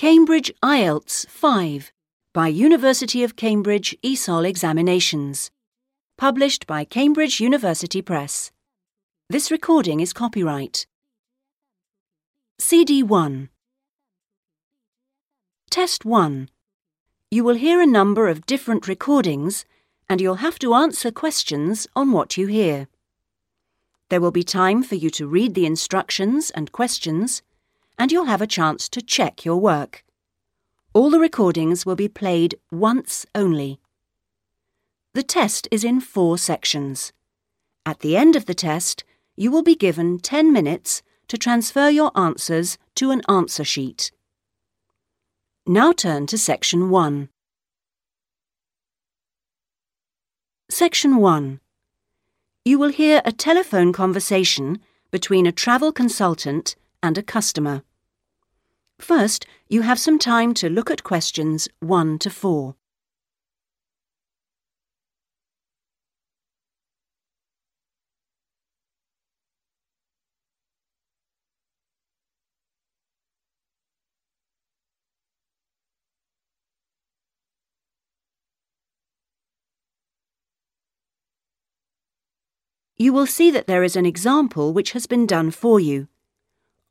Cambridge IELTS 5 by University of Cambridge ESOL Examinations. Published by Cambridge University Press. This recording is copyright. CD 1 Test 1. You will hear a number of different recordings and you'll have to answer questions on what you hear. There will be time for you to read the instructions and questions and you'll have a chance to check your work. All the recordings will be played once only. The test is in four sections. At the end of the test, you will be given 10 minutes to transfer your answers to an answer sheet. Now turn to Section 1. Section 1. You will hear a telephone conversation between a travel consultant and a customer. First, you have some time to look at questions 1 to 4. You will see that there is an example which has been done for you.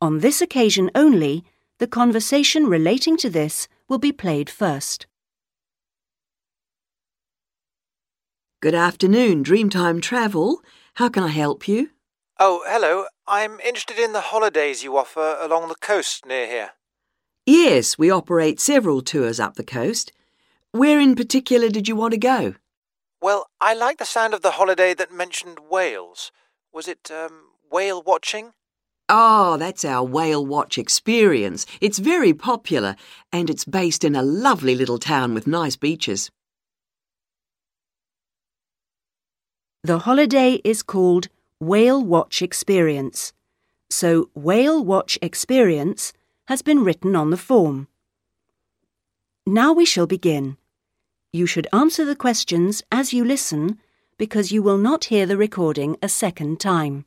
On this occasion only, the conversation relating to this will be played first. Good afternoon, Dreamtime Travel. How can I help you? Oh, hello. I'm interested in the holidays you offer along the coast near here. Yes, we operate several tours up the coast. Where in particular did you want to go? Well, I like the sound of the holiday that mentioned whales. Was it um, whale watching? Oh, that's our Whale Watch experience. It's very popular and it's based in a lovely little town with nice beaches. The holiday is called Whale Watch Experience. So, Whale Watch Experience has been written on the form. Now we shall begin. You should answer the questions as you listen because you will not hear the recording a second time.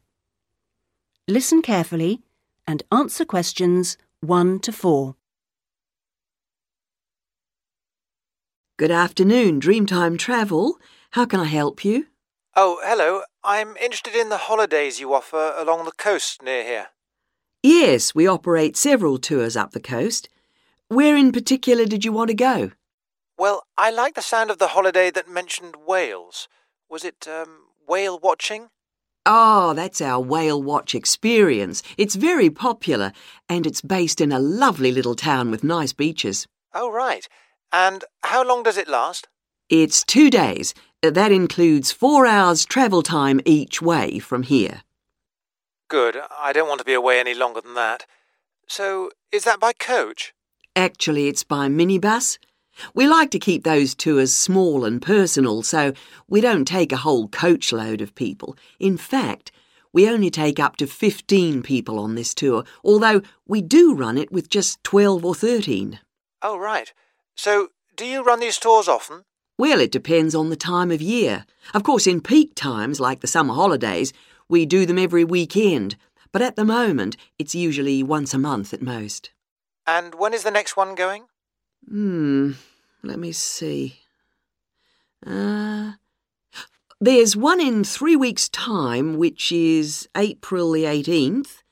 Listen carefully and answer questions 1 to 4. Good afternoon, Dreamtime Travel. How can I help you? Oh, hello. I'm interested in the holidays you offer along the coast near here. Yes, we operate several tours up the coast. Where in particular did you want to go? Well, I like the sound of the holiday that mentioned whales. Was it um, whale watching? Oh, that's our Whale Watch experience. It's very popular and it's based in a lovely little town with nice beaches. Oh, right. And how long does it last? It's two days. Uh, that includes four hours travel time each way from here. Good. I don't want to be away any longer than that. So, is that by coach? Actually, it's by minibus. We like to keep those tours small and personal, so we don't take a whole coachload of people. In fact, we only take up to 15 people on this tour, although we do run it with just 12 or 13. Oh, right. So, do you run these tours often? Well, it depends on the time of year. Of course, in peak times, like the summer holidays, we do them every weekend, but at the moment, it's usually once a month at most. And when is the next one going? Hmm, let me see. Uh, there's one in three weeks' time, which is April the 18th,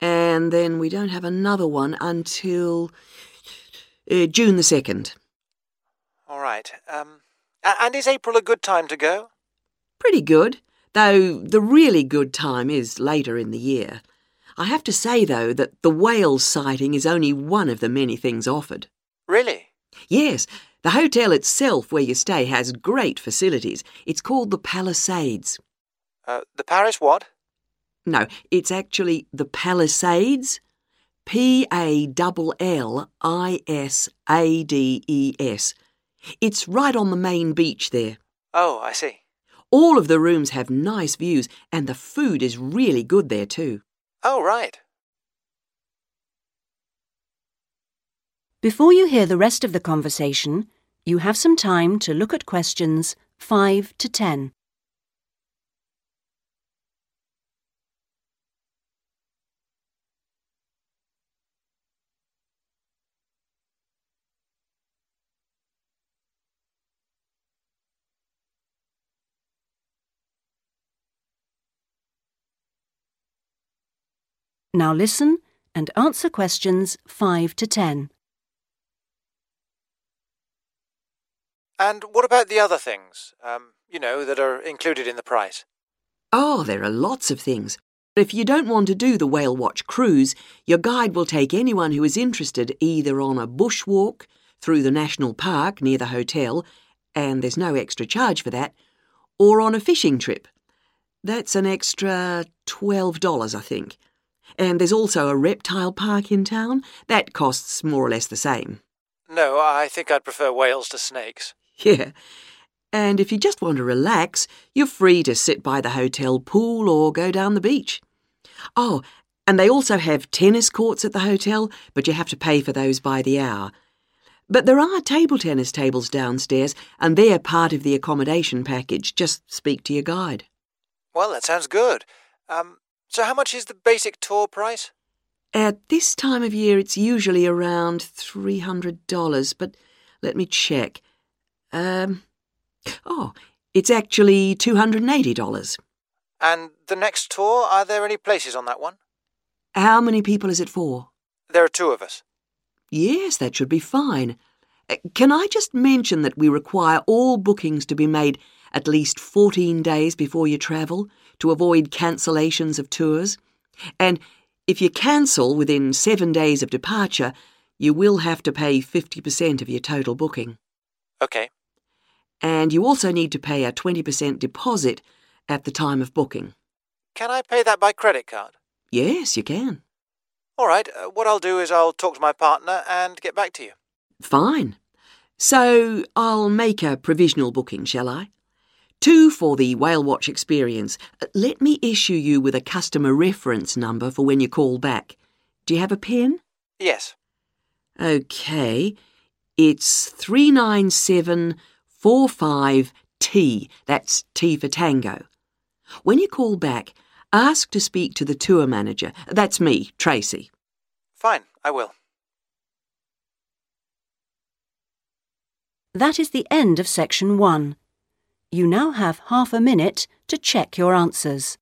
and then we don't have another one until uh, June the 2nd. All right. Um, and is April a good time to go? Pretty good, though the really good time is later in the year. I have to say, though, that the whale sighting is only one of the many things offered. Really? Yes, the hotel itself where you stay has great facilities. It's called the Palisades. Uh, the Paris what? No, it's actually the Palisades. P A L L I S A D E S. It's right on the main beach there. Oh, I see. All of the rooms have nice views, and the food is really good there too. Oh, right. Before you hear the rest of the conversation, you have some time to look at questions 5 to 10. Now listen and answer questions 5 to 10. And what about the other things, um, you know, that are included in the price? Oh, there are lots of things. But If you don't want to do the Whale Watch cruise, your guide will take anyone who is interested either on a bushwalk through the national park near the hotel, and there's no extra charge for that, or on a fishing trip. That's an extra $12, I think. And there's also a reptile park in town. That costs more or less the same. No, I think I'd prefer whales to snakes. Yeah. And if you just want to relax, you're free to sit by the hotel pool or go down the beach. Oh, and they also have tennis courts at the hotel, but you have to pay for those by the hour. But there are table tennis tables downstairs, and they're part of the accommodation package. Just speak to your guide. Well, that sounds good. Um, so how much is the basic tour price? At this time of year, it's usually around $300, but let me check. Um, oh, it's actually $280. And the next tour, are there any places on that one? How many people is it for? There are two of us. Yes, that should be fine. Uh, Can I just mention that we require all bookings to be made at least 14 days before you travel to avoid cancellations of tours? And if you cancel within seven days of departure, you will have to pay 50% of your total booking. Okay. And you also need to pay a 20% deposit at the time of booking. Can I pay that by credit card? Yes, you can. All right, uh, what I'll do is I'll talk to my partner and get back to you. Fine. So I'll make a provisional booking, shall I? Two for the Whale Watch experience. Uh, Let me issue you with a customer reference number for when you call back. Do you have a pen? Yes. Okay. It's 39745T. That's T for Tango. When you call back, ask to speak to the tour manager. That's me, Tracy. Fine, I will. That is the end of section 1. You now have half a minute to check your answers.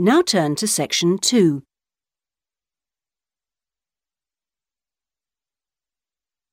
Now turn to section 2.